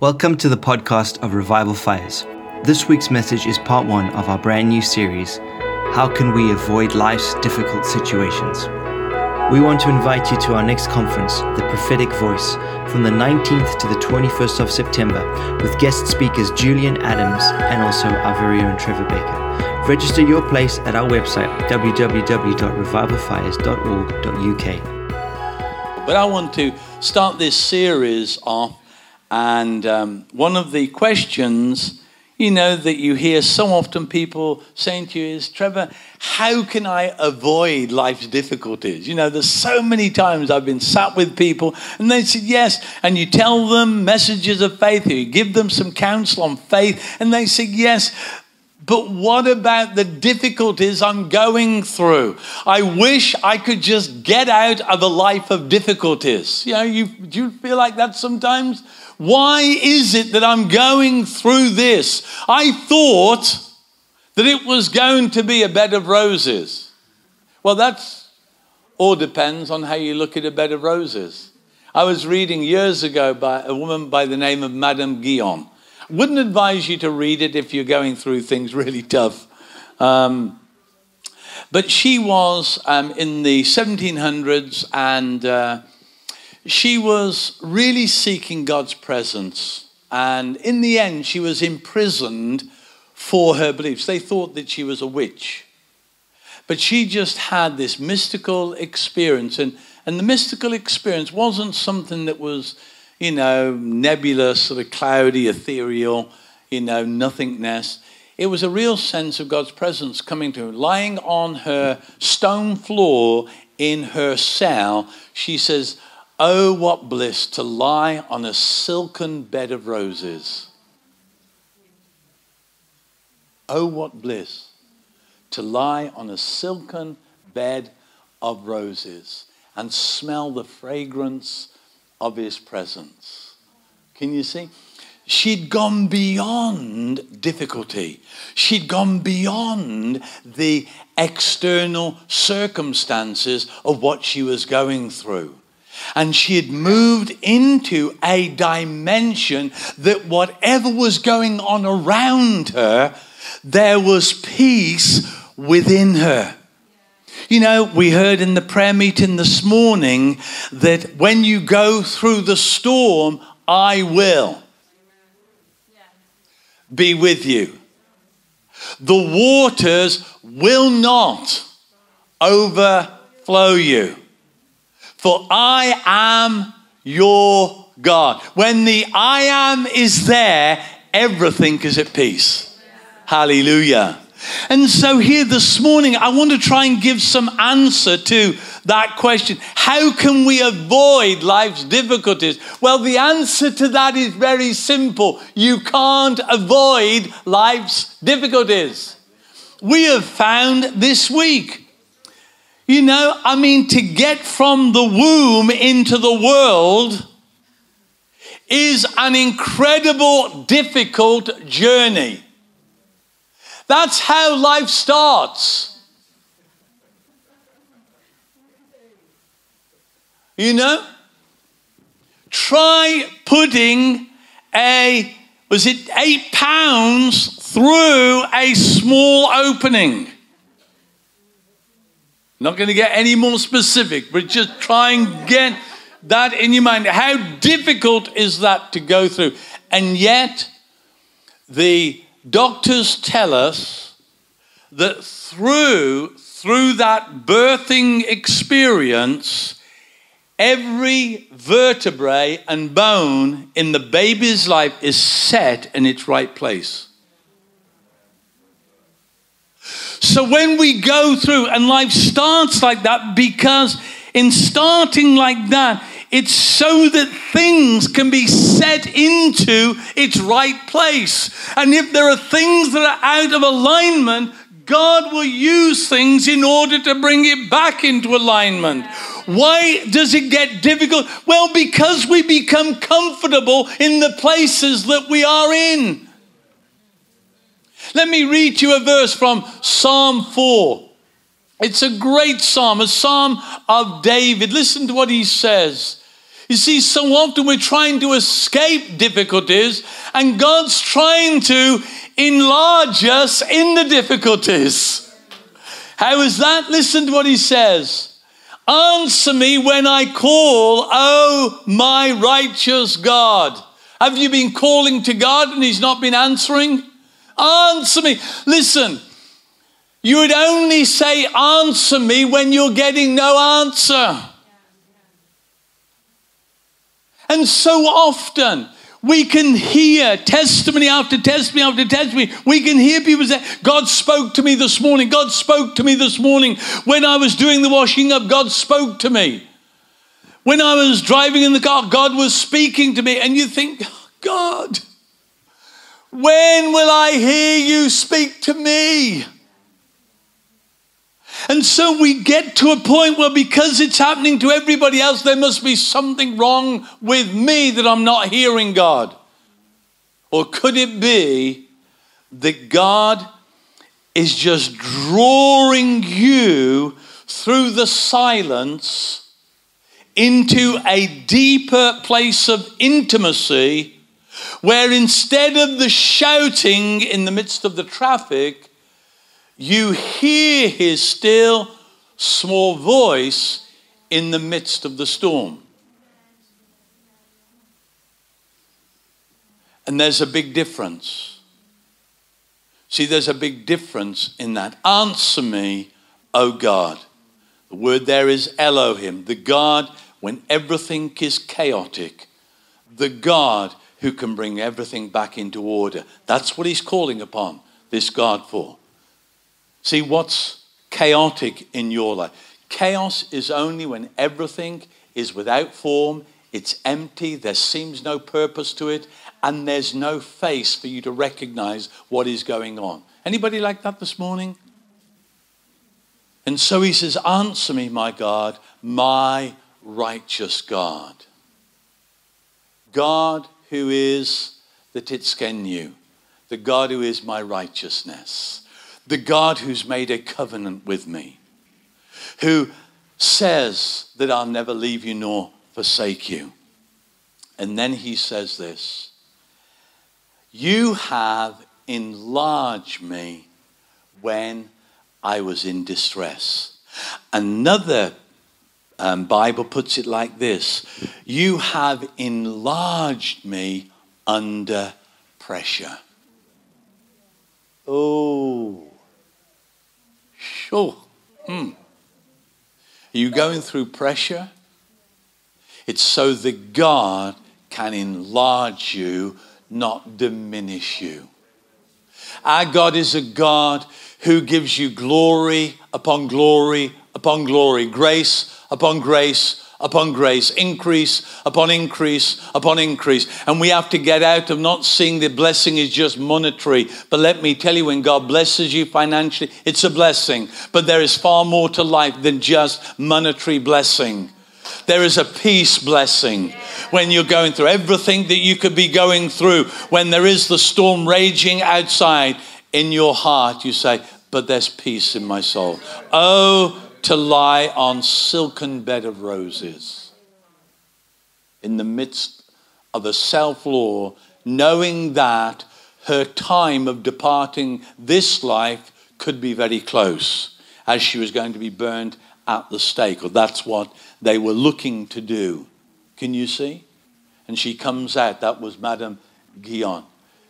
Welcome to the podcast of Revival Fires. This week's message is part one of our brand new series, How Can We Avoid Life's Difficult Situations? We want to invite you to our next conference, The Prophetic Voice, from the 19th to the 21st of September, with guest speakers Julian Adams and also our very own Trevor Baker. Register your place at our website, www.revivalfires.org.uk. But I want to start this series off and um, one of the questions, you know, that you hear so often people saying to you is, Trevor, how can I avoid life's difficulties? You know, there's so many times I've been sat with people and they said, yes, and you tell them messages of faith, you give them some counsel on faith, and they say, yes, but what about the difficulties I'm going through? I wish I could just get out of a life of difficulties. You know, you, do you feel like that sometimes? Why is it that I'm going through this? I thought that it was going to be a bed of roses. Well, that's all depends on how you look at a bed of roses. I was reading years ago by a woman by the name of Madame Guyon. Wouldn't advise you to read it if you're going through things really tough. Um, but she was um, in the 1700s and uh, she was really seeking God's presence. And in the end, she was imprisoned for her beliefs. They thought that she was a witch. But she just had this mystical experience. And, and the mystical experience wasn't something that was, you know, nebulous, sort of cloudy, ethereal, you know, nothingness. It was a real sense of God's presence coming to her. Lying on her stone floor in her cell, she says, Oh, what bliss to lie on a silken bed of roses. Oh, what bliss to lie on a silken bed of roses and smell the fragrance of his presence. Can you see? She'd gone beyond difficulty. She'd gone beyond the external circumstances of what she was going through. And she had moved into a dimension that whatever was going on around her, there was peace within her. You know, we heard in the prayer meeting this morning that when you go through the storm, I will be with you. The waters will not overflow you for I am your God. When the I am is there, everything is at peace. Hallelujah. And so, here this morning, I want to try and give some answer to that question How can we avoid life's difficulties? Well, the answer to that is very simple you can't avoid life's difficulties. We have found this week you know, I mean, to get from the womb into the world is an incredible, difficult journey. That's how life starts. You know? Try putting a, was it eight pounds through a small opening. Not going to get any more specific, but just try and get that in your mind. How difficult is that to go through? And yet, the doctors tell us that through, through that birthing experience, every vertebrae and bone in the baby's life is set in its right place. So when we go through, and life starts like that, because in starting like that, it's so that things can be set into its right place. And if there are things that are out of alignment, God will use things in order to bring it back into alignment. Why does it get difficult? Well, because we become comfortable in the places that we are in. Let me read you a verse from Psalm 4. It's a great psalm, a psalm of David. Listen to what he says. You see, so often we're trying to escape difficulties, and God's trying to enlarge us in the difficulties. How is that? Listen to what he says. Answer me when I call, oh my righteous God. Have you been calling to God and he's not been answering? Answer me. Listen, you would only say answer me when you're getting no answer. And so often we can hear testimony after testimony after testimony. We can hear people say, God spoke to me this morning. God spoke to me this morning. When I was doing the washing up, God spoke to me. When I was driving in the car, God was speaking to me. And you think, God, when will I hear you speak to me? And so we get to a point where because it's happening to everybody else, there must be something wrong with me that I'm not hearing God. Or could it be that God is just drawing you through the silence into a deeper place of intimacy where instead of the shouting in the midst of the traffic, you hear his still small voice in the midst of the storm. And there's a big difference. See, there's a big difference in that. Answer me, O God. The word there is Elohim, the God when everything is chaotic, the God who can bring everything back into order. That's what he's calling upon this God for. See, what's chaotic in your life? Chaos is only when everything is without form, it's empty, there seems no purpose to it, and there's no face for you to recognize what is going on. Anybody like that this morning? And so he says, Answer me, my God, my righteous God. God who is the Tzidkenu, the God who is my righteousness the God who's made a covenant with me, who says that I'll never leave you nor forsake you. And then he says this You have enlarged me when I was in distress. Another um, Bible puts it like this You have enlarged me under pressure. Oh. Sure. Hmm. Are you going through pressure? It's so that God can enlarge you, not diminish you. Our God is a God who gives you glory upon glory upon glory, grace upon grace upon grace, increase upon increase upon increase. And we have to get out of not seeing the blessing is just monetary. But let me tell you, when God blesses you financially, it's a blessing. But there is far more to life than just monetary blessing. There is a peace blessing when you're going through everything that you could be going through. When there is the storm raging outside in your heart, you say, But there's peace in my soul. Oh, to lie on silken bed of roses in the midst of a self-law, knowing that her time of departing this life could be very close as she was going to be burned at the stake, or that's what they were looking to do. Can you see? And she comes out. That was Madame Guyon.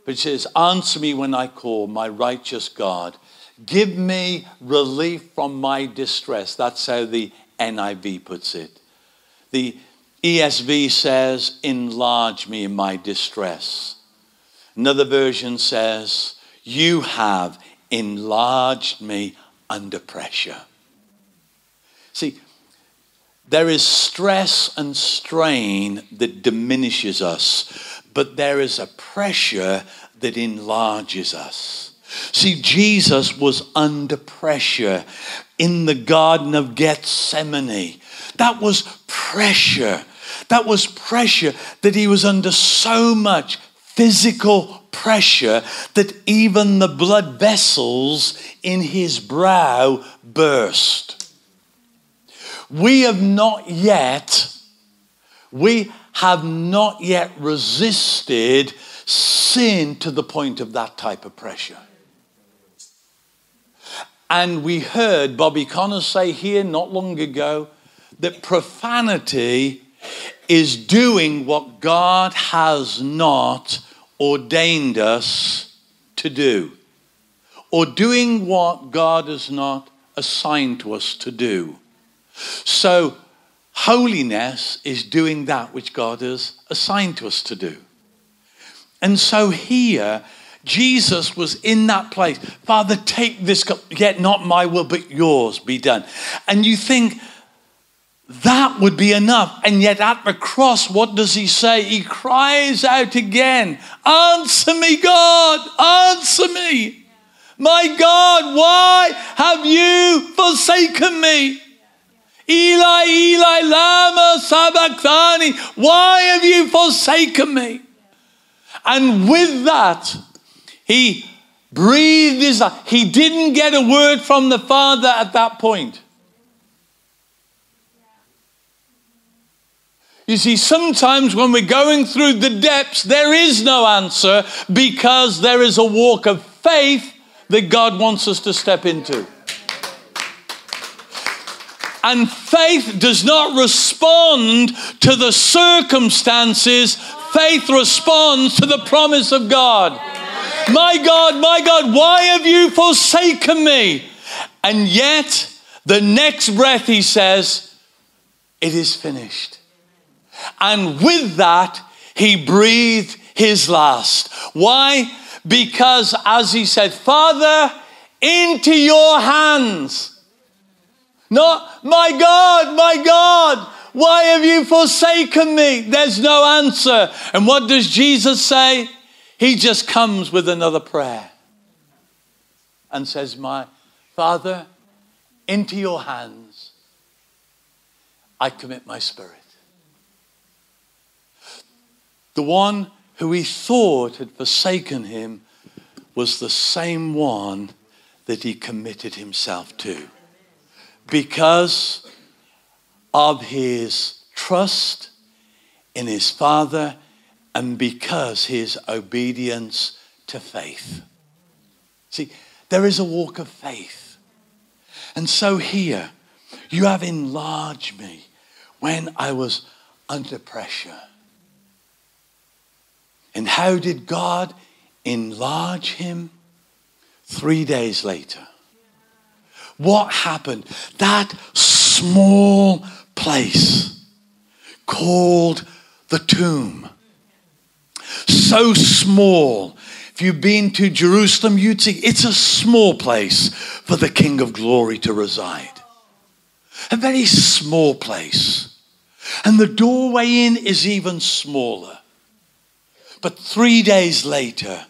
But she says, Answer me when I call, my righteous God. Give me relief from my distress. That's how the NIV puts it. The ESV says, Enlarge me in my distress. Another version says, You have enlarged me under pressure. See, there is stress and strain that diminishes us, but there is a pressure that enlarges us. See, Jesus was under pressure in the Garden of Gethsemane. That was pressure. That was pressure that he was under so much physical pressure that even the blood vessels in his brow burst. We have not yet, we have not yet resisted sin to the point of that type of pressure. And we heard Bobby Conner say here not long ago that profanity is doing what God has not ordained us to do, or doing what God has not assigned to us to do. So, holiness is doing that which God has assigned to us to do. And so, here, Jesus was in that place. Father, take this cup, yet not my will, but yours be done. And you think, that would be enough. And yet at the cross, what does he say? He cries out again, Answer me, God, answer me. My God, why have you forsaken me? Eli, Eli, Lama Sabachthani, why have you forsaken me? And with that, he breathed his, life. he didn't get a word from the Father at that point. You see, sometimes when we're going through the depths, there is no answer because there is a walk of faith that God wants us to step into. And faith does not respond to the circumstances, faith responds to the promise of God. My God, my God, why have you forsaken me? And yet, the next breath he says, It is finished. And with that, he breathed his last. Why? Because as he said, Father, into your hands. Not, my God, my God, why have you forsaken me? There's no answer. And what does Jesus say? He just comes with another prayer and says, My Father, into your hands I commit my spirit. The one who he thought had forsaken him was the same one that he committed himself to. Because of his trust in his Father and because his obedience to faith. See, there is a walk of faith. And so here, you have enlarged me when I was under pressure. And how did God enlarge him? Three days later. What happened? That small place called the tomb. So small. If you've been to Jerusalem, you'd see it's a small place for the King of Glory to reside. A very small place. And the doorway in is even smaller. But three days later,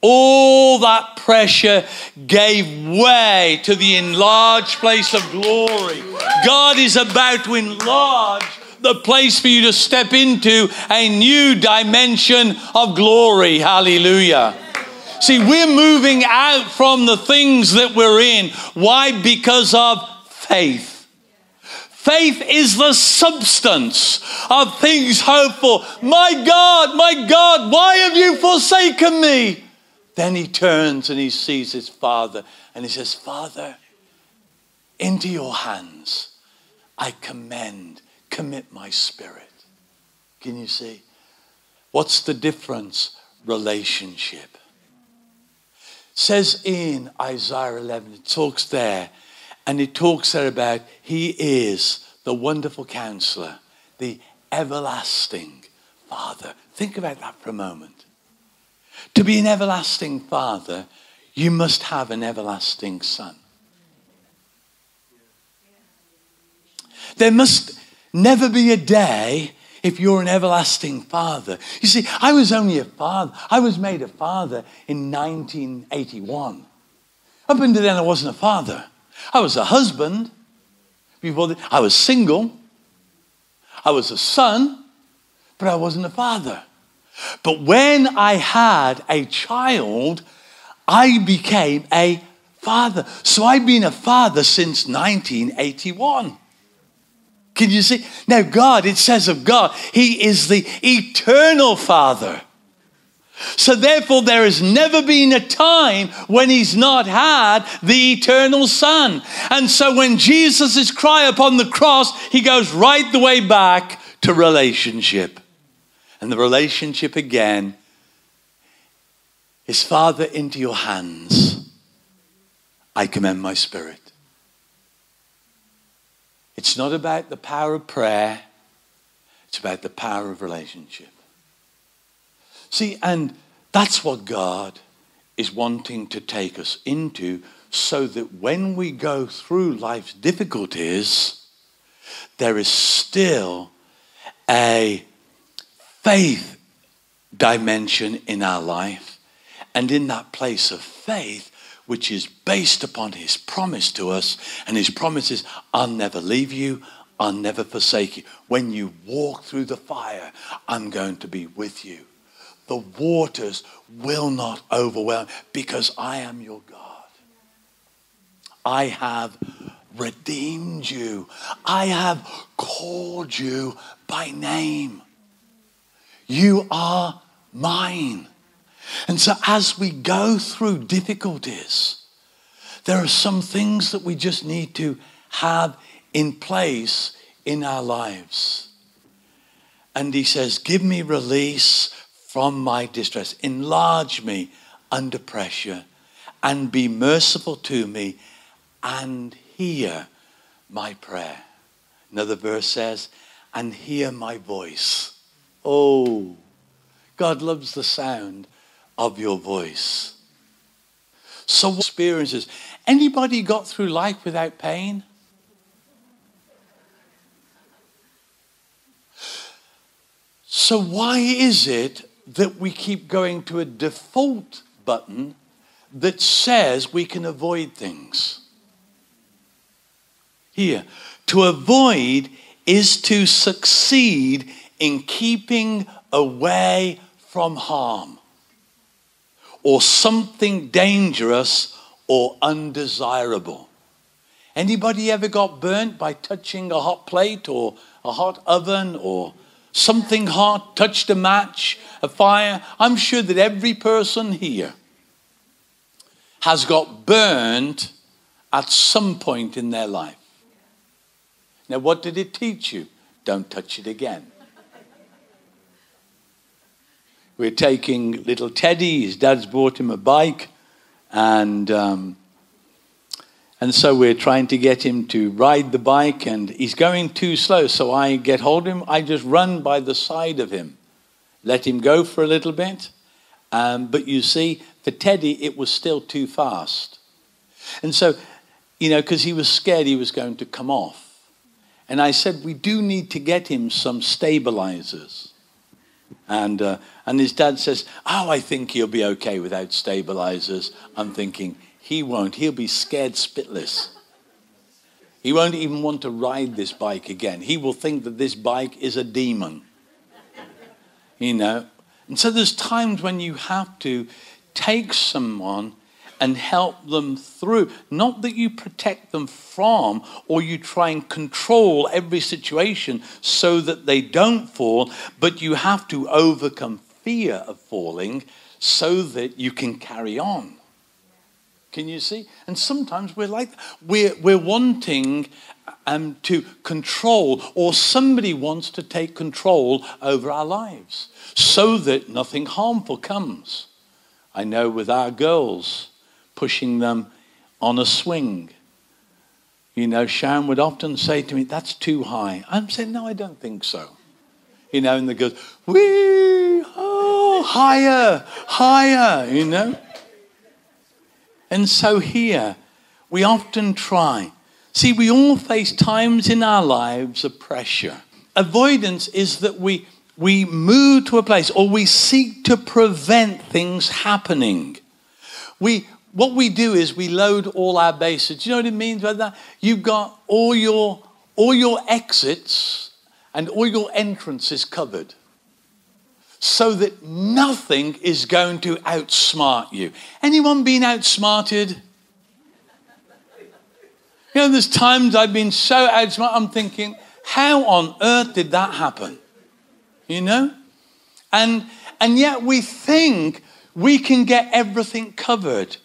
all that pressure gave way to the enlarged place of glory. God is about to enlarge the place for you to step into a new dimension of glory. Hallelujah. See, we're moving out from the things that we're in. Why? Because of faith. Faith is the substance of things hoped for. My God, my God, why have you forsaken me? Then he turns and he sees his father and he says, Father, into your hands I commend, commit my spirit. Can you see? What's the difference? Relationship. Says in Isaiah 11, it talks there and it talks there about He is the wonderful counselor, the everlasting Father. Think about that for a moment. To be an everlasting Father, you must have an everlasting Son. There must never be a day if you're an everlasting father. You see, I was only a father. I was made a father in 1981. Up until then, I wasn't a father. I was a husband before the, I was single. I was a son, but I wasn't a father. But when I had a child, I became a father. So I've been a father since 1981. Can you see? Now, God, it says of God, He is the eternal Father. So, therefore, there has never been a time when He's not had the eternal Son. And so, when Jesus' is cry upon the cross, He goes right the way back to relationship. And the relationship again is Father, into your hands I commend my spirit. It's not about the power of prayer, it's about the power of relationship. See, and that's what God is wanting to take us into so that when we go through life's difficulties, there is still a faith dimension in our life. And in that place of faith, which is based upon his promise to us, and his promise is, I'll never leave you, I'll never forsake you. When you walk through the fire, I'm going to be with you. The waters will not overwhelm because I am your God. I have redeemed you. I have called you by name. You are mine. And so, as we go through difficulties, there are some things that we just need to have in place in our lives. And he says, Give me release from my distress, enlarge me under pressure, and be merciful to me, and hear my prayer. Another verse says, And hear my voice. Oh, God loves the sound of your voice. So experiences. Anybody got through life without pain? So why is it that we keep going to a default button that says we can avoid things? Here, to avoid is to succeed in keeping away from harm or something dangerous or undesirable. Anybody ever got burnt by touching a hot plate or a hot oven or something hot, touched a match, a fire? I'm sure that every person here has got burnt at some point in their life. Now, what did it teach you? Don't touch it again. We're taking little Teddy. His dad's bought him a bike, and um, and so we're trying to get him to ride the bike, and he's going too slow. So I get hold of him. I just run by the side of him, let him go for a little bit. Um, but you see, for Teddy, it was still too fast, and so you know, because he was scared he was going to come off. And I said, we do need to get him some stabilizers. And, uh, and his dad says, Oh, I think he'll be okay without stabilizers. I'm thinking, He won't. He'll be scared spitless. He won't even want to ride this bike again. He will think that this bike is a demon. You know? And so there's times when you have to take someone and help them through. Not that you protect them from or you try and control every situation so that they don't fall, but you have to overcome fear of falling so that you can carry on. Can you see? And sometimes we're like, we're, we're wanting um, to control, or somebody wants to take control over our lives so that nothing harmful comes. I know with our girls, pushing them on a swing. You know, Sharon would often say to me, That's too high. I'm saying, No, I don't think so. You know, and they goes, Wee, oh, higher, higher, you know. And so here, we often try. See, we all face times in our lives of pressure. Avoidance is that we, we move to a place or we seek to prevent things happening. We, what we do is we load all our bases. Do you know what it means by that? You've got all your, all your exits and all your entrances covered so that nothing is going to outsmart you. Anyone been outsmarted? You know, there's times I've been so outsmarted, I'm thinking, How on earth did that happen? You know? And, and yet we think we can get everything covered.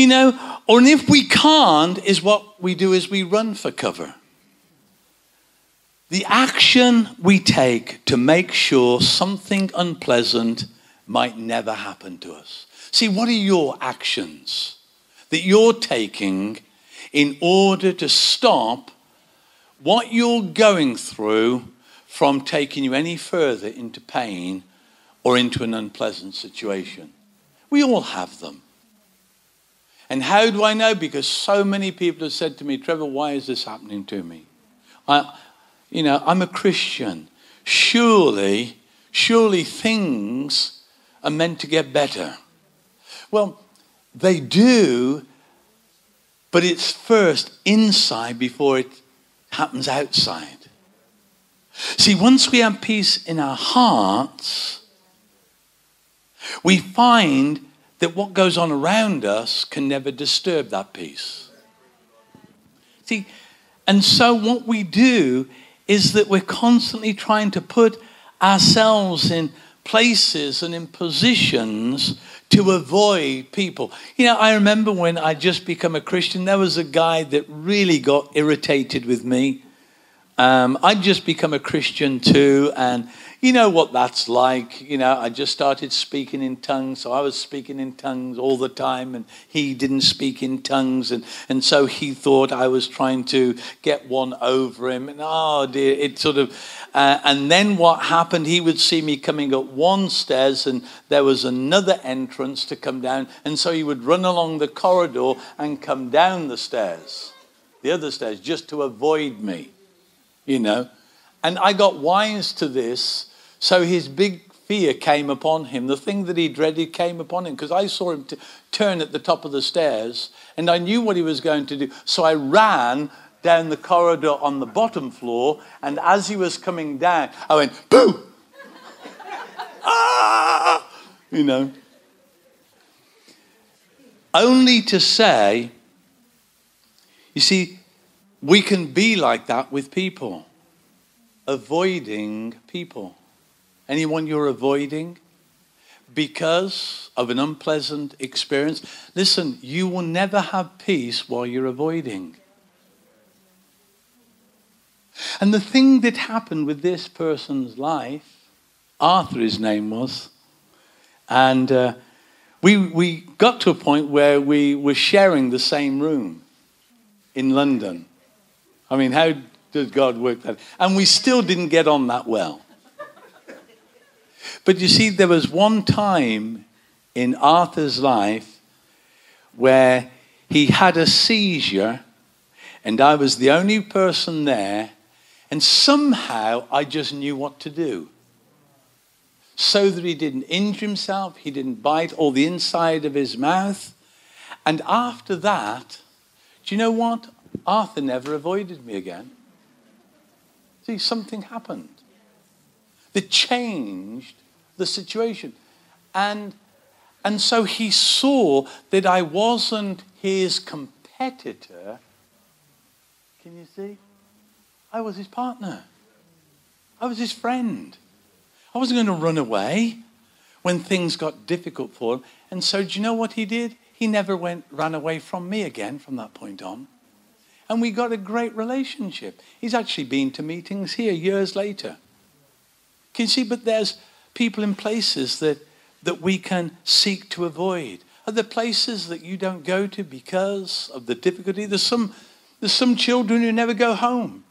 You know, or if we can't, is what we do is we run for cover. The action we take to make sure something unpleasant might never happen to us. See, what are your actions that you're taking in order to stop what you're going through from taking you any further into pain or into an unpleasant situation? We all have them. And how do I know? Because so many people have said to me, Trevor, why is this happening to me? I, you know, I'm a Christian. Surely, surely things are meant to get better. Well, they do, but it's first inside before it happens outside. See, once we have peace in our hearts, we find that what goes on around us can never disturb that peace. See, and so what we do is that we're constantly trying to put ourselves in places and in positions to avoid people. You know, I remember when I just become a Christian, there was a guy that really got irritated with me. Um, I'd just become a Christian too, and you know what that's like. You know, I just started speaking in tongues, so I was speaking in tongues all the time, and he didn't speak in tongues, and, and so he thought I was trying to get one over him. And oh dear, it sort of. Uh, and then what happened, he would see me coming up one stairs, and there was another entrance to come down, and so he would run along the corridor and come down the stairs, the other stairs, just to avoid me, you know. And I got wise to this so his big fear came upon him. The thing that he dreaded came upon him because I saw him t- turn at the top of the stairs and I knew what he was going to do. So I ran down the corridor on the bottom floor and as he was coming down, I went, boo! ah! You know. Only to say, you see, we can be like that with people, avoiding people. Anyone you're avoiding because of an unpleasant experience? Listen, you will never have peace while you're avoiding. And the thing that happened with this person's life, Arthur, his name was, and uh, we, we got to a point where we were sharing the same room in London. I mean, how does God work that? And we still didn't get on that well. But you see, there was one time in Arthur's life where he had a seizure, and I was the only person there, and somehow I just knew what to do. So that he didn't injure himself, he didn't bite all the inside of his mouth. And after that, do you know what? Arthur never avoided me again. See, something happened that changed the situation. And, and so he saw that I wasn't his competitor. Can you see? I was his partner. I was his friend. I wasn't going to run away when things got difficult for him. And so, do you know what he did? He never went ran away from me again from that point on. And we got a great relationship. He's actually been to meetings here years later. Can you see? But there's people in places that, that we can seek to avoid? Are there places that you don't go to because of the difficulty? There's some, there's some children who never go home,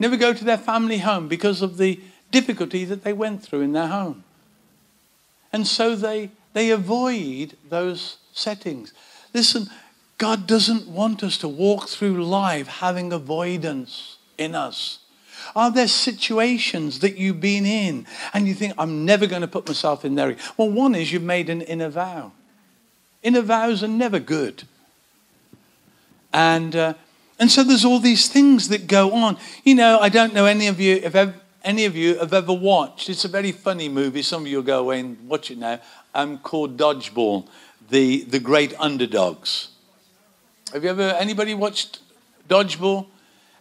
never go to their family home because of the difficulty that they went through in their home. And so they, they avoid those settings. Listen, God doesn't want us to walk through life having avoidance in us. Are there situations that you've been in and you think, I'm never going to put myself in there? Well, one is you've made an inner vow. Inner vows are never good. And, uh, and so there's all these things that go on. You know, I don't know any of you, if ever, any of you have ever watched, it's a very funny movie. Some of you will go away and watch it now, um, called Dodgeball, the, the Great Underdogs. Have you ever, anybody watched Dodgeball?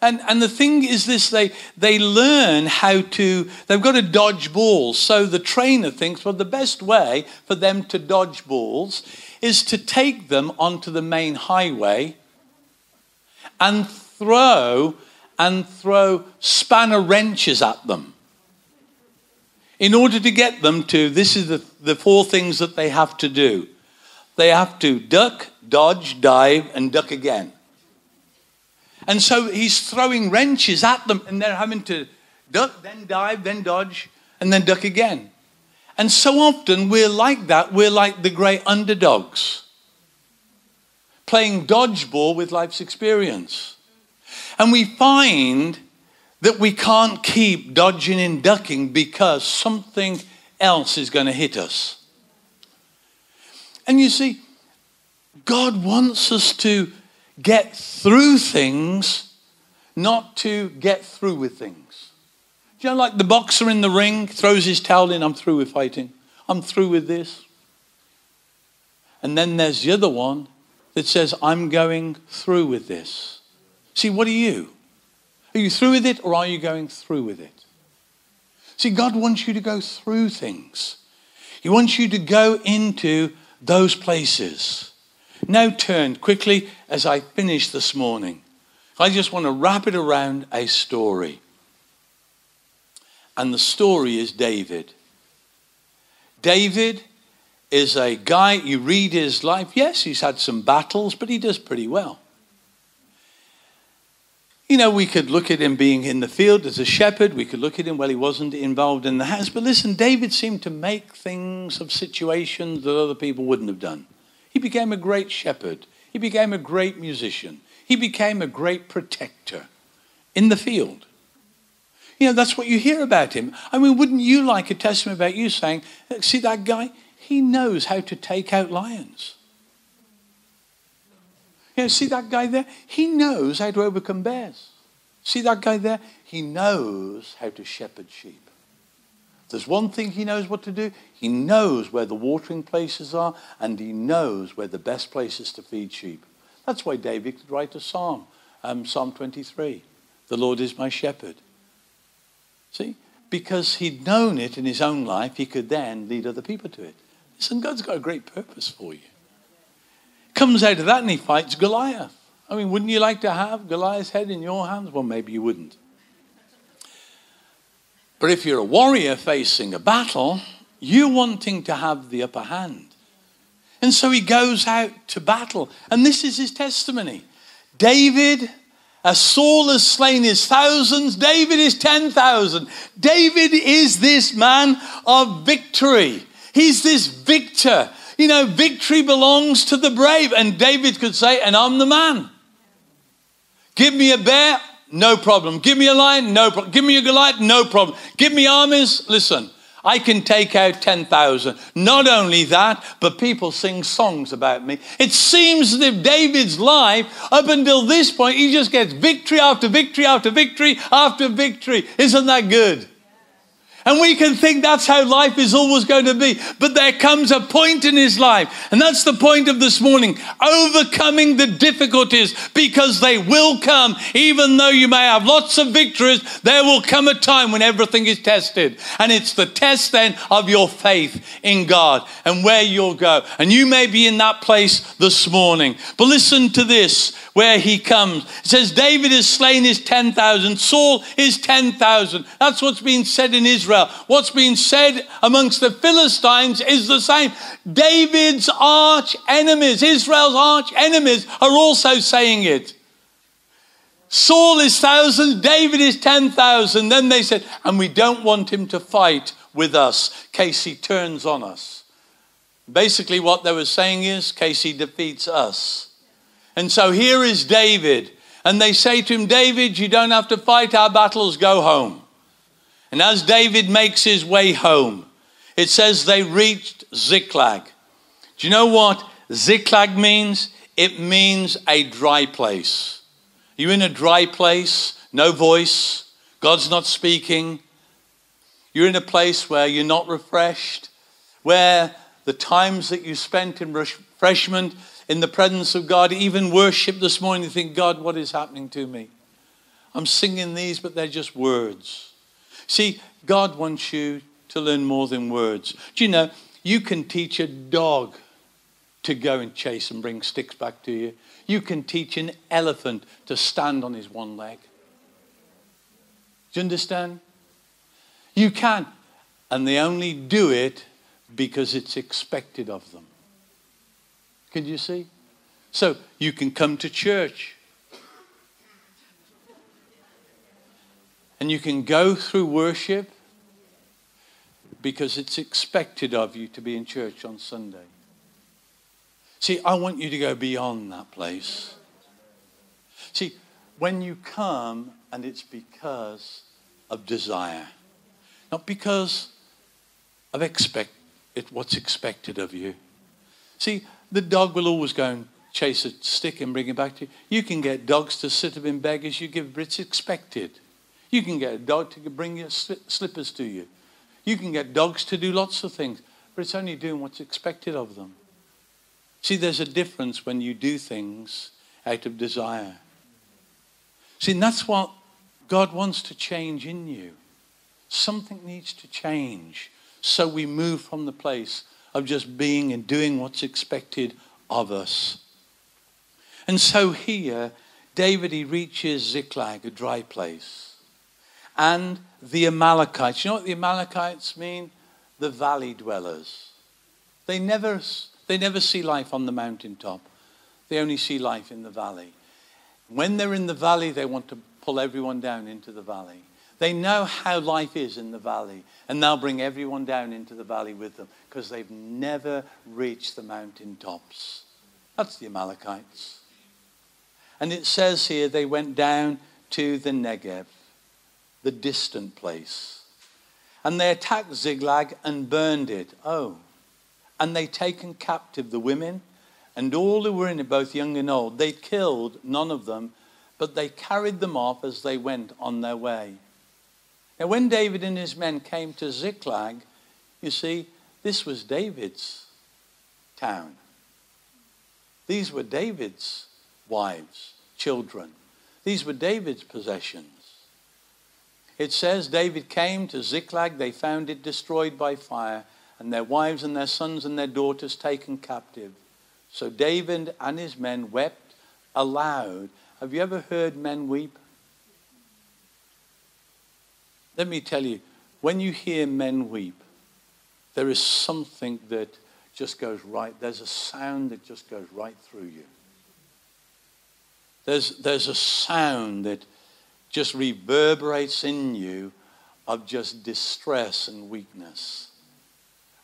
And, and the thing is this they, they learn how to, they've got to dodge balls. So the trainer thinks, well, the best way for them to dodge balls is to take them onto the main highway and throw and throw spanner wrenches at them in order to get them to this is the, the four things that they have to do they have to duck dodge dive and duck again and so he's throwing wrenches at them, and they're having to duck, then dive, then dodge, and then duck again. And so often we're like that. We're like the great underdogs, playing dodgeball with life's experience. And we find that we can't keep dodging and ducking because something else is going to hit us. And you see, God wants us to get through things, not to get through with things. Do you know, like the boxer in the ring throws his towel in, I'm through with fighting, I'm through with this. And then there's the other one that says, I'm going through with this. See, what are you? Are you through with it or are you going through with it? See, God wants you to go through things. He wants you to go into those places. Now turn quickly as I finish this morning. I just want to wrap it around a story. And the story is David. David is a guy, you read his life. Yes, he's had some battles, but he does pretty well. You know, we could look at him being in the field as a shepherd. We could look at him, well, he wasn't involved in the house. But listen, David seemed to make things of situations that other people wouldn't have done. He became a great shepherd. He became a great musician. He became a great protector in the field. You know, that's what you hear about him. I mean, wouldn't you like a testimony about you saying, see that guy? He knows how to take out lions. You know, see that guy there? He knows how to overcome bears. See that guy there? He knows how to shepherd sheep. There's one thing he knows what to do. He knows where the watering places are, and he knows where the best places to feed sheep. That's why David could write a psalm, um, Psalm 23. The Lord is my shepherd. See? Because he'd known it in his own life, he could then lead other people to it. Listen, God's got a great purpose for you. Comes out of that and he fights Goliath. I mean, wouldn't you like to have Goliath's head in your hands? Well, maybe you wouldn't. But if you're a warrior facing a battle, you're wanting to have the upper hand. And so he goes out to battle. And this is his testimony David, as Saul has slain his thousands, David is 10,000. David is this man of victory. He's this victor. You know, victory belongs to the brave. And David could say, and I'm the man. Give me a bear, no problem. Give me a lion, no problem. Give me a Goliath, no problem. Give me armies, listen, I can take out 10,000. Not only that, but people sing songs about me. It seems that if David's life, up until this point, he just gets victory after victory after victory after victory. Isn't that good? And we can think that's how life is always going to be. But there comes a point in his life, and that's the point of this morning overcoming the difficulties because they will come. Even though you may have lots of victories, there will come a time when everything is tested. And it's the test then of your faith in God and where you'll go. And you may be in that place this morning. But listen to this where he comes. It says, David has slain his 10,000, Saul his 10,000. That's what's being said in Israel. What's being said amongst the Philistines is the same. David's arch enemies, Israel's arch enemies, are also saying it. Saul is thousands, David is 10,000. Then they said, and we don't want him to fight with us, case he turns on us. Basically, what they were saying is, case he defeats us. And so here is David. And they say to him, David, you don't have to fight our battles, go home. And as David makes his way home, it says they reached Ziklag. Do you know what Ziklag means? It means a dry place. You're in a dry place, no voice, God's not speaking. You're in a place where you're not refreshed, where the times that you spent in refreshment in the presence of God, even worship this morning, you think, God, what is happening to me? I'm singing these, but they're just words. See, God wants you to learn more than words. Do you know, you can teach a dog to go and chase and bring sticks back to you. You can teach an elephant to stand on his one leg. Do you understand? You can. And they only do it because it's expected of them. Can you see? So you can come to church. And you can go through worship because it's expected of you to be in church on Sunday. See, I want you to go beyond that place. See, when you come and it's because of desire, not because of expect it, what's expected of you. See, the dog will always go and chase a stick and bring it back to you. You can get dogs to sit up in beggars you give, but it's expected. You can get a dog to bring your slippers to you. You can get dogs to do lots of things, but it's only doing what's expected of them. See, there's a difference when you do things out of desire. See, and that's what God wants to change in you. Something needs to change so we move from the place of just being and doing what's expected of us. And so here, David, he reaches Ziklag, a dry place. And the Amalekites. You know what the Amalekites mean? The valley dwellers. They never they never see life on the mountaintop. They only see life in the valley. When they're in the valley, they want to pull everyone down into the valley. They know how life is in the valley, and they'll bring everyone down into the valley with them because they've never reached the mountaintops. That's the Amalekites. And it says here they went down to the Negev, the distant place. And they attacked Ziklag and burned it. Oh, and they'd taken captive the women and all who were in it, both young and old. They killed none of them, but they carried them off as they went on their way. Now, when David and his men came to Ziklag, you see, this was David's town. These were David's wives, children. These were David's possessions. It says David came to Ziklag, they found it destroyed by fire, and their wives and their sons and their daughters taken captive. So David and his men wept aloud. Have you ever heard men weep? Let me tell you, when you hear men weep, there is something that just goes right. There's a sound that just goes right through you. There's, there's a sound that just reverberates in you of just distress and weakness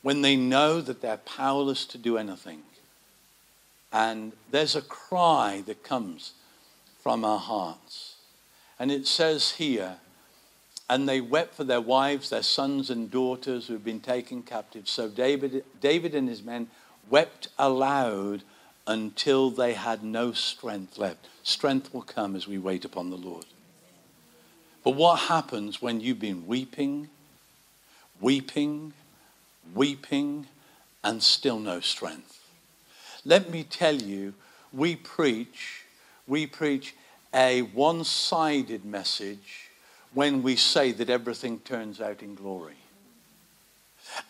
when they know that they're powerless to do anything. And there's a cry that comes from our hearts. And it says here, and they wept for their wives, their sons and daughters who had been taken captive. So David, David and his men wept aloud until they had no strength left. Strength will come as we wait upon the Lord. But what happens when you've been weeping, weeping, weeping, and still no strength. Let me tell you, we preach, we preach a one sided message when we say that everything turns out in glory.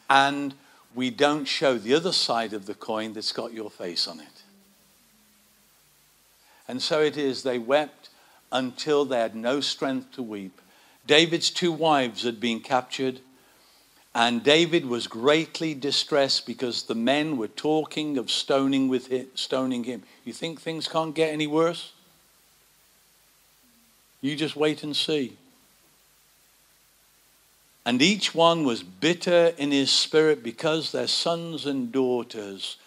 And we don't show the other side of the coin that's got your face on it. And so it is, they wept until they had no strength to weep. David's two wives had been captured and David was greatly distressed because the men were talking of stoning with him, stoning him. You think things can't get any worse? You just wait and see. And each one was bitter in his spirit because their sons and daughters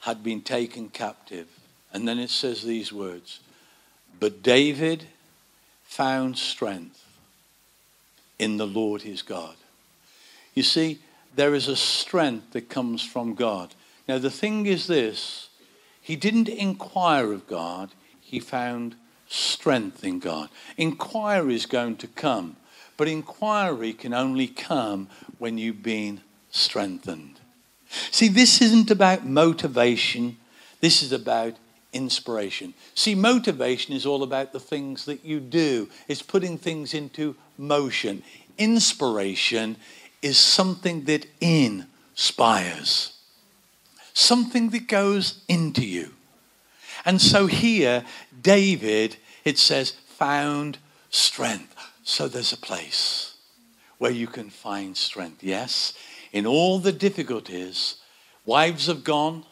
had been taken captive. And then it says these words But David found strength in the Lord his God. You see, there is a strength that comes from God. Now, the thing is this he didn't inquire of God, he found strength in God. Inquiry is going to come, but inquiry can only come when you've been strengthened. See, this isn't about motivation, this is about inspiration. See, motivation is all about the things that you do, it's putting things into motion. Inspiration is something that inspires, something that goes into you. And so here, David, it says, found strength. So there's a place where you can find strength. Yes, in all the difficulties, wives have gone.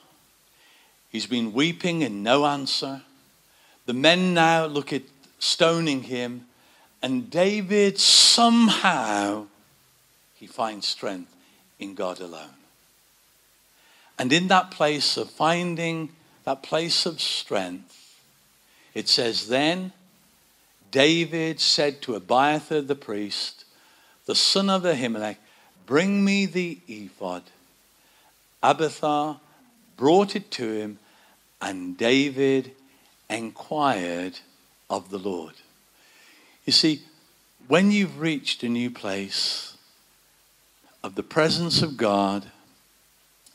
He's been weeping and no answer. The men now look at stoning him, and David somehow he finds strength in God alone. And in that place of finding that place of strength, it says, Then David said to Abiathar the priest, the son of Ahimelech, Bring me the ephod. Abiathar brought it to him, and David inquired of the Lord. You see, when you've reached a new place of the presence of God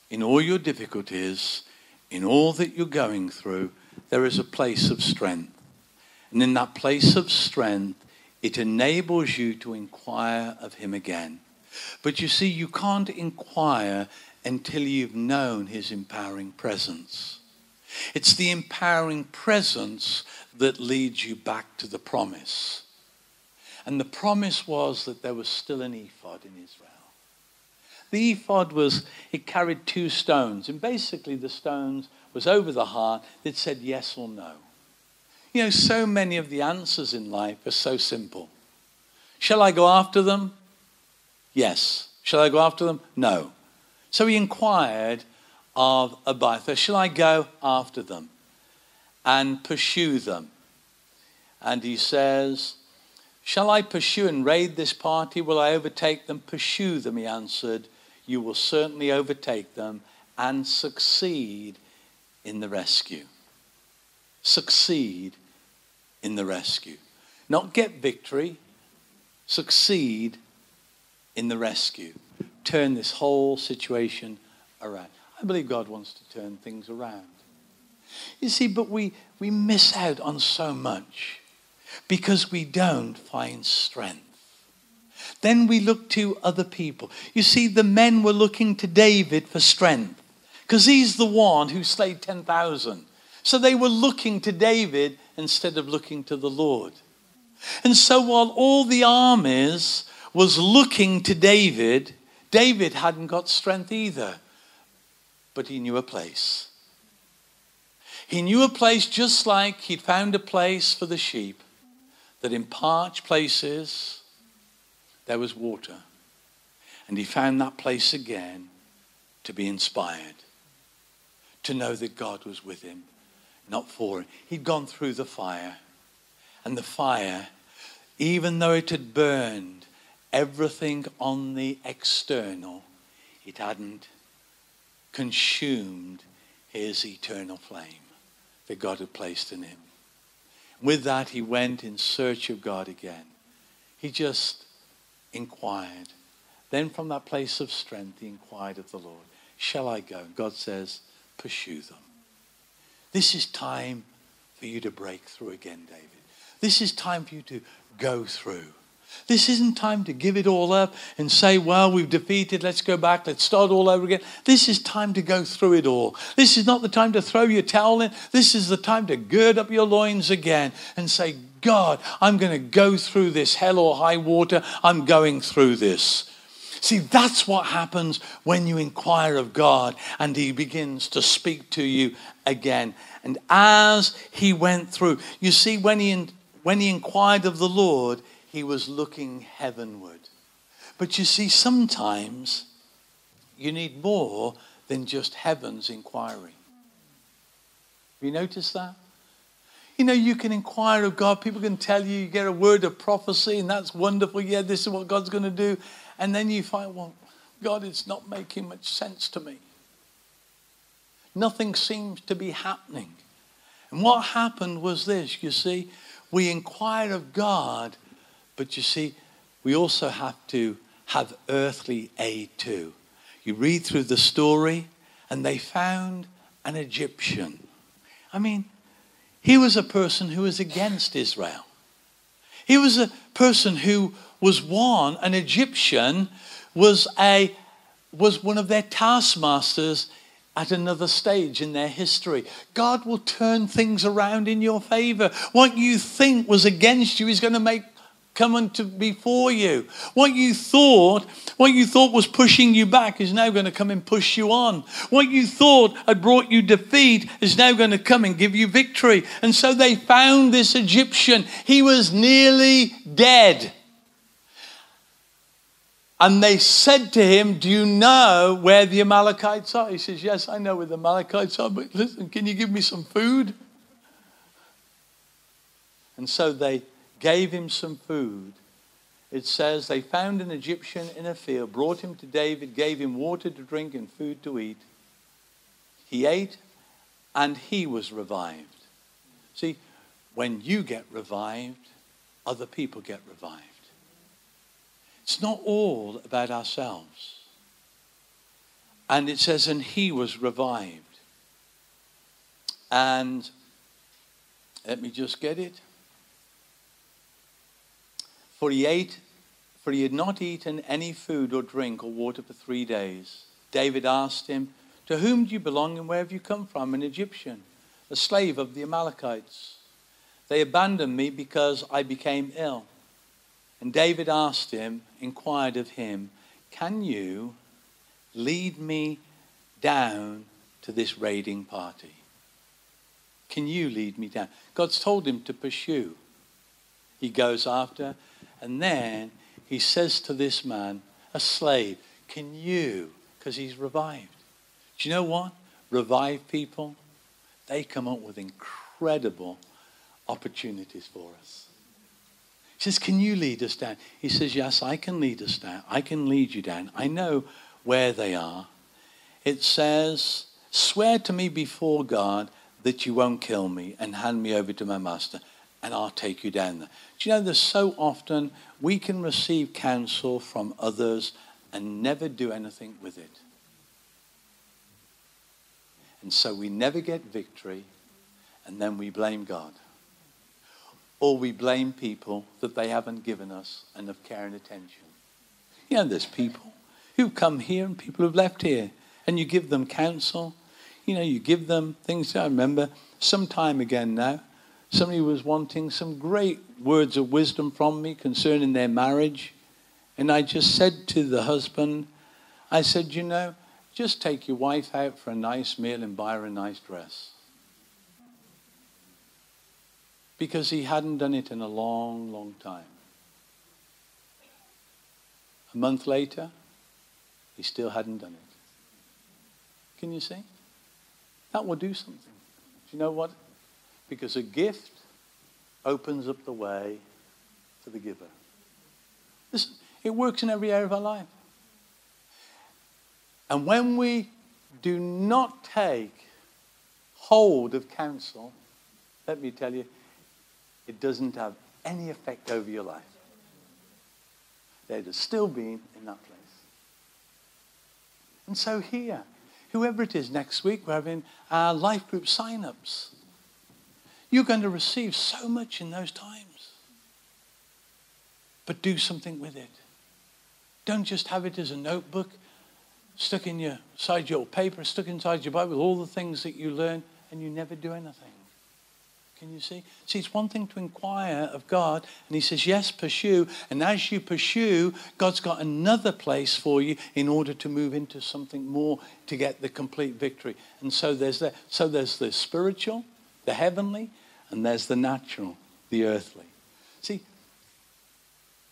in all your difficulties, in all that you're going through, there is a place of strength. And in that place of strength, it enables you to inquire of Him again. But you see, you can't inquire until you've known His empowering presence. It's the empowering presence that leads you back to the promise. And the promise was that there was still an ephod in Israel. The ephod was, it carried two stones, and basically the stones was over the heart that said yes or no. You know, so many of the answers in life are so simple. Shall I go after them? Yes. Shall I go after them? No. So he inquired of Abiathar, Shall I go after them and pursue them? And he says, Shall I pursue and raid this party? Will I overtake them? Pursue them, he answered. You will certainly overtake them and succeed in the rescue succeed in the rescue. Not get victory, succeed in the rescue. Turn this whole situation around. I believe God wants to turn things around. You see, but we, we miss out on so much because we don't find strength. Then we look to other people. You see, the men were looking to David for strength because he's the one who slayed 10,000. So they were looking to David instead of looking to the Lord. And so while all the armies was looking to David, David hadn't got strength either. But he knew a place. He knew a place just like he'd found a place for the sheep, that in parched places there was water. And he found that place again to be inspired, to know that God was with him not for him. He'd gone through the fire. And the fire, even though it had burned everything on the external, it hadn't consumed his eternal flame that God had placed in him. With that, he went in search of God again. He just inquired. Then, from that place of strength, he inquired of the Lord, Shall I go? God says, Pursue them. This is time for you to break through again, David. This is time for you to go through. This isn't time to give it all up and say, well, we've defeated, let's go back, let's start all over again. This is time to go through it all. This is not the time to throw your towel in. This is the time to gird up your loins again and say, God, I'm going to go through this hell or high water. I'm going through this. See, that's what happens when you inquire of God and He begins to speak to you again. And as He went through, you see, when He, when he inquired of the Lord, He was looking heavenward. But you see, sometimes you need more than just heaven's inquiry. Have you noticed that? You know, you can inquire of God. People can tell you, you get a word of prophecy, and that's wonderful. Yeah, this is what God's going to do. And then you find, well, God, it's not making much sense to me. Nothing seems to be happening. And what happened was this you see, we inquire of God, but you see, we also have to have earthly aid too. You read through the story, and they found an Egyptian. I mean, he was a person who was against Israel. He was a person who was one, an Egyptian was a was one of their taskmasters at another stage in their history. God will turn things around in your favor. What you think was against you is going to make come to before you. What you thought, what you thought was pushing you back is now going to come and push you on. What you thought had brought you defeat is now going to come and give you victory. And so they found this Egyptian. He was nearly dead. And they said to him, Do you know where the Amalekites are? He says, Yes, I know where the Amalekites are, but listen, can you give me some food? And so they gave him some food. It says they found an Egyptian in a field, brought him to David, gave him water to drink and food to eat. He ate and he was revived. See, when you get revived, other people get revived. It's not all about ourselves. And it says, and he was revived. And let me just get it. For he ate, for he had not eaten any food or drink or water for three days. David asked him, To whom do you belong and where have you come from? An Egyptian, a slave of the Amalekites. They abandoned me because I became ill. And David asked him, inquired of him, Can you lead me down to this raiding party? Can you lead me down? God's told him to pursue. He goes after, and then he says to this man, a slave, Can you? Because he's revived. Do you know what? Revived people, they come up with incredible opportunities for us. He says, Can you lead us down? He says, Yes, I can lead us down. I can lead you down. I know where they are. It says, Swear to me before God that you won't kill me and hand me over to my master and I'll take you down there. Do you know there's so often we can receive counsel from others and never do anything with it? And so we never get victory and then we blame God. Or we blame people that they haven't given us enough care and attention. You know, there's people who've come here and people who've left here, and you give them counsel. You know, you give them things. I remember some time again now, Somebody was wanting some great words of wisdom from me concerning their marriage. And I just said to the husband, I said, you know, just take your wife out for a nice meal and buy her a nice dress. Because he hadn't done it in a long, long time. A month later, he still hadn't done it. Can you see? That will do something. Do you know what? Because a gift opens up the way for the giver. It works in every area of our life. And when we do not take hold of counsel, let me tell you, it doesn't have any effect over your life. They'd have still been in that place. And so here, whoever it is next week, we're having our life group sign-ups. You're going to receive so much in those times. But do something with it. Don't just have it as a notebook stuck in your side your paper, stuck inside your Bible, all the things that you learn, and you never do anything. Can you see? See, it's one thing to inquire of God, and He says, Yes, pursue. And as you pursue, God's got another place for you in order to move into something more to get the complete victory. And so there's that. So there's the spiritual, the heavenly, and there's the natural, the earthly. See,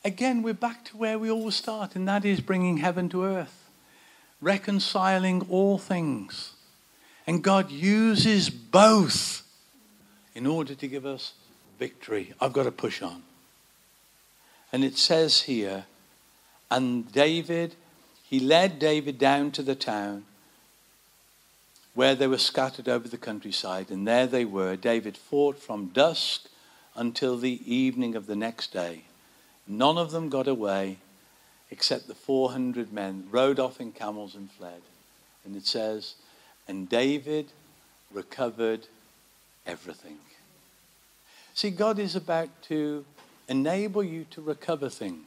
again, we're back to where we always start, and that is bringing heaven to earth, reconciling all things. And God uses both in order to give us victory. I've got to push on. And it says here, and David, he led David down to the town where they were scattered over the countryside, and there they were. David fought from dusk until the evening of the next day. None of them got away except the 400 men rode off in camels and fled. And it says, and David recovered everything. See, God is about to enable you to recover things.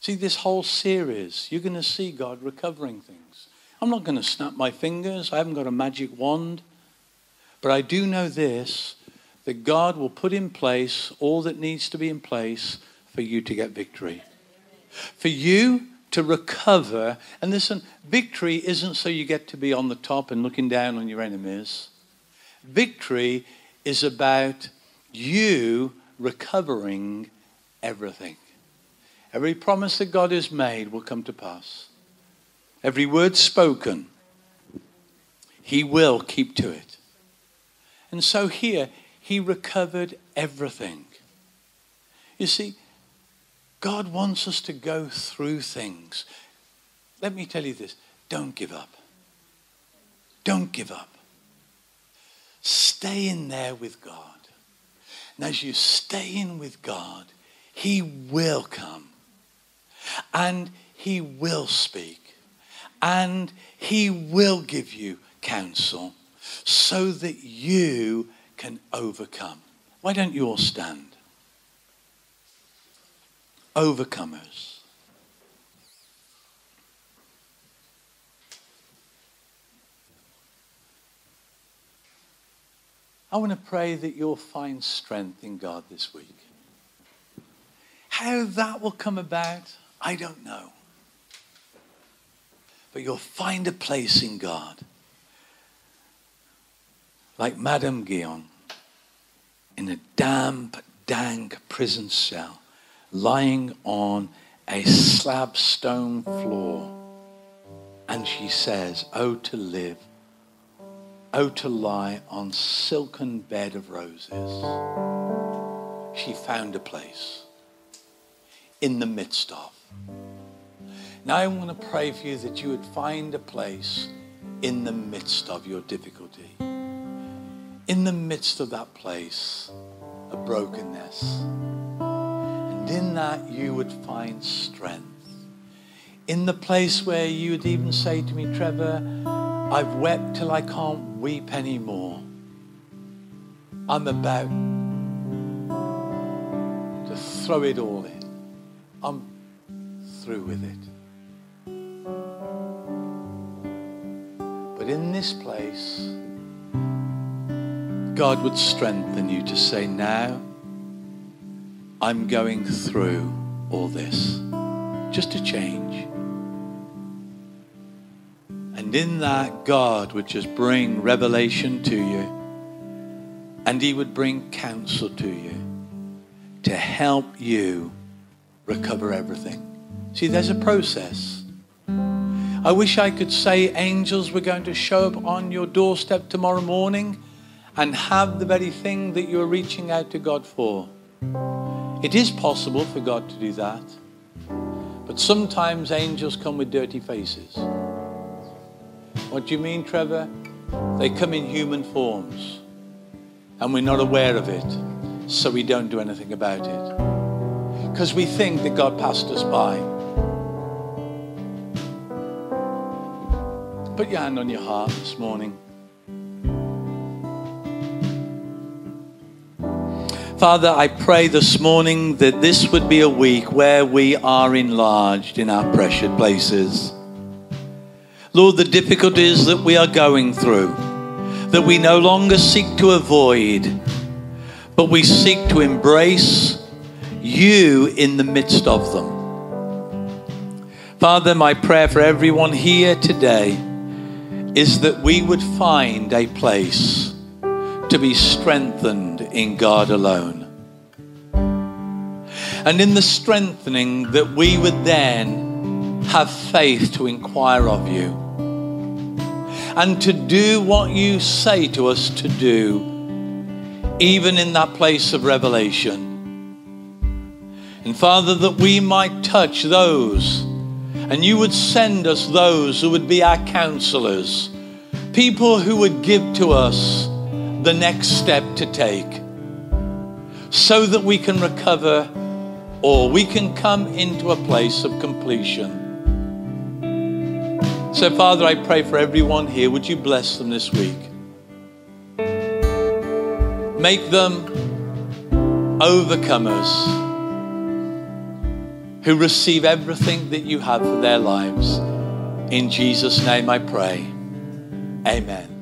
See, this whole series, you're going to see God recovering things. I'm not going to snap my fingers, I haven't got a magic wand. But I do know this that God will put in place all that needs to be in place for you to get victory. For you to recover. And listen, victory isn't so you get to be on the top and looking down on your enemies. Victory is about you recovering everything. Every promise that God has made will come to pass. Every word spoken, He will keep to it. And so here, He recovered everything. You see, God wants us to go through things. Let me tell you this don't give up. Don't give up. Stay in there with God. And as you stay in with God, He will come and He will speak and He will give you counsel so that you can overcome. Why don't you all stand? Overcomers. I want to pray that you'll find strength in God this week. How that will come about, I don't know. But you'll find a place in God. Like Madame Guyon in a damp, dank prison cell, lying on a slab stone floor. And she says, Oh, to live Oh, to lie on silken bed of roses. She found a place in the midst of. Now I want to pray for you that you would find a place in the midst of your difficulty. In the midst of that place of brokenness. And in that you would find strength. In the place where you would even say to me, Trevor, I've wept till I can't weep anymore. I'm about to throw it all in. I'm through with it. But in this place, God would strengthen you to say, Now I'm going through all this. Just to change. And in that, God would just bring revelation to you. And He would bring counsel to you to help you recover everything. See, there's a process. I wish I could say angels were going to show up on your doorstep tomorrow morning and have the very thing that you're reaching out to God for. It is possible for God to do that. But sometimes angels come with dirty faces. What do you mean, Trevor? They come in human forms and we're not aware of it, so we don't do anything about it. Because we think that God passed us by. Put your hand on your heart this morning. Father, I pray this morning that this would be a week where we are enlarged in our precious places. Lord, the difficulties that we are going through, that we no longer seek to avoid, but we seek to embrace you in the midst of them. Father, my prayer for everyone here today is that we would find a place to be strengthened in God alone. And in the strengthening, that we would then have faith to inquire of you and to do what you say to us to do, even in that place of revelation. And Father, that we might touch those, and you would send us those who would be our counselors, people who would give to us the next step to take, so that we can recover or we can come into a place of completion. So, Father, I pray for everyone here. Would you bless them this week? Make them overcomers who receive everything that you have for their lives. In Jesus' name I pray. Amen.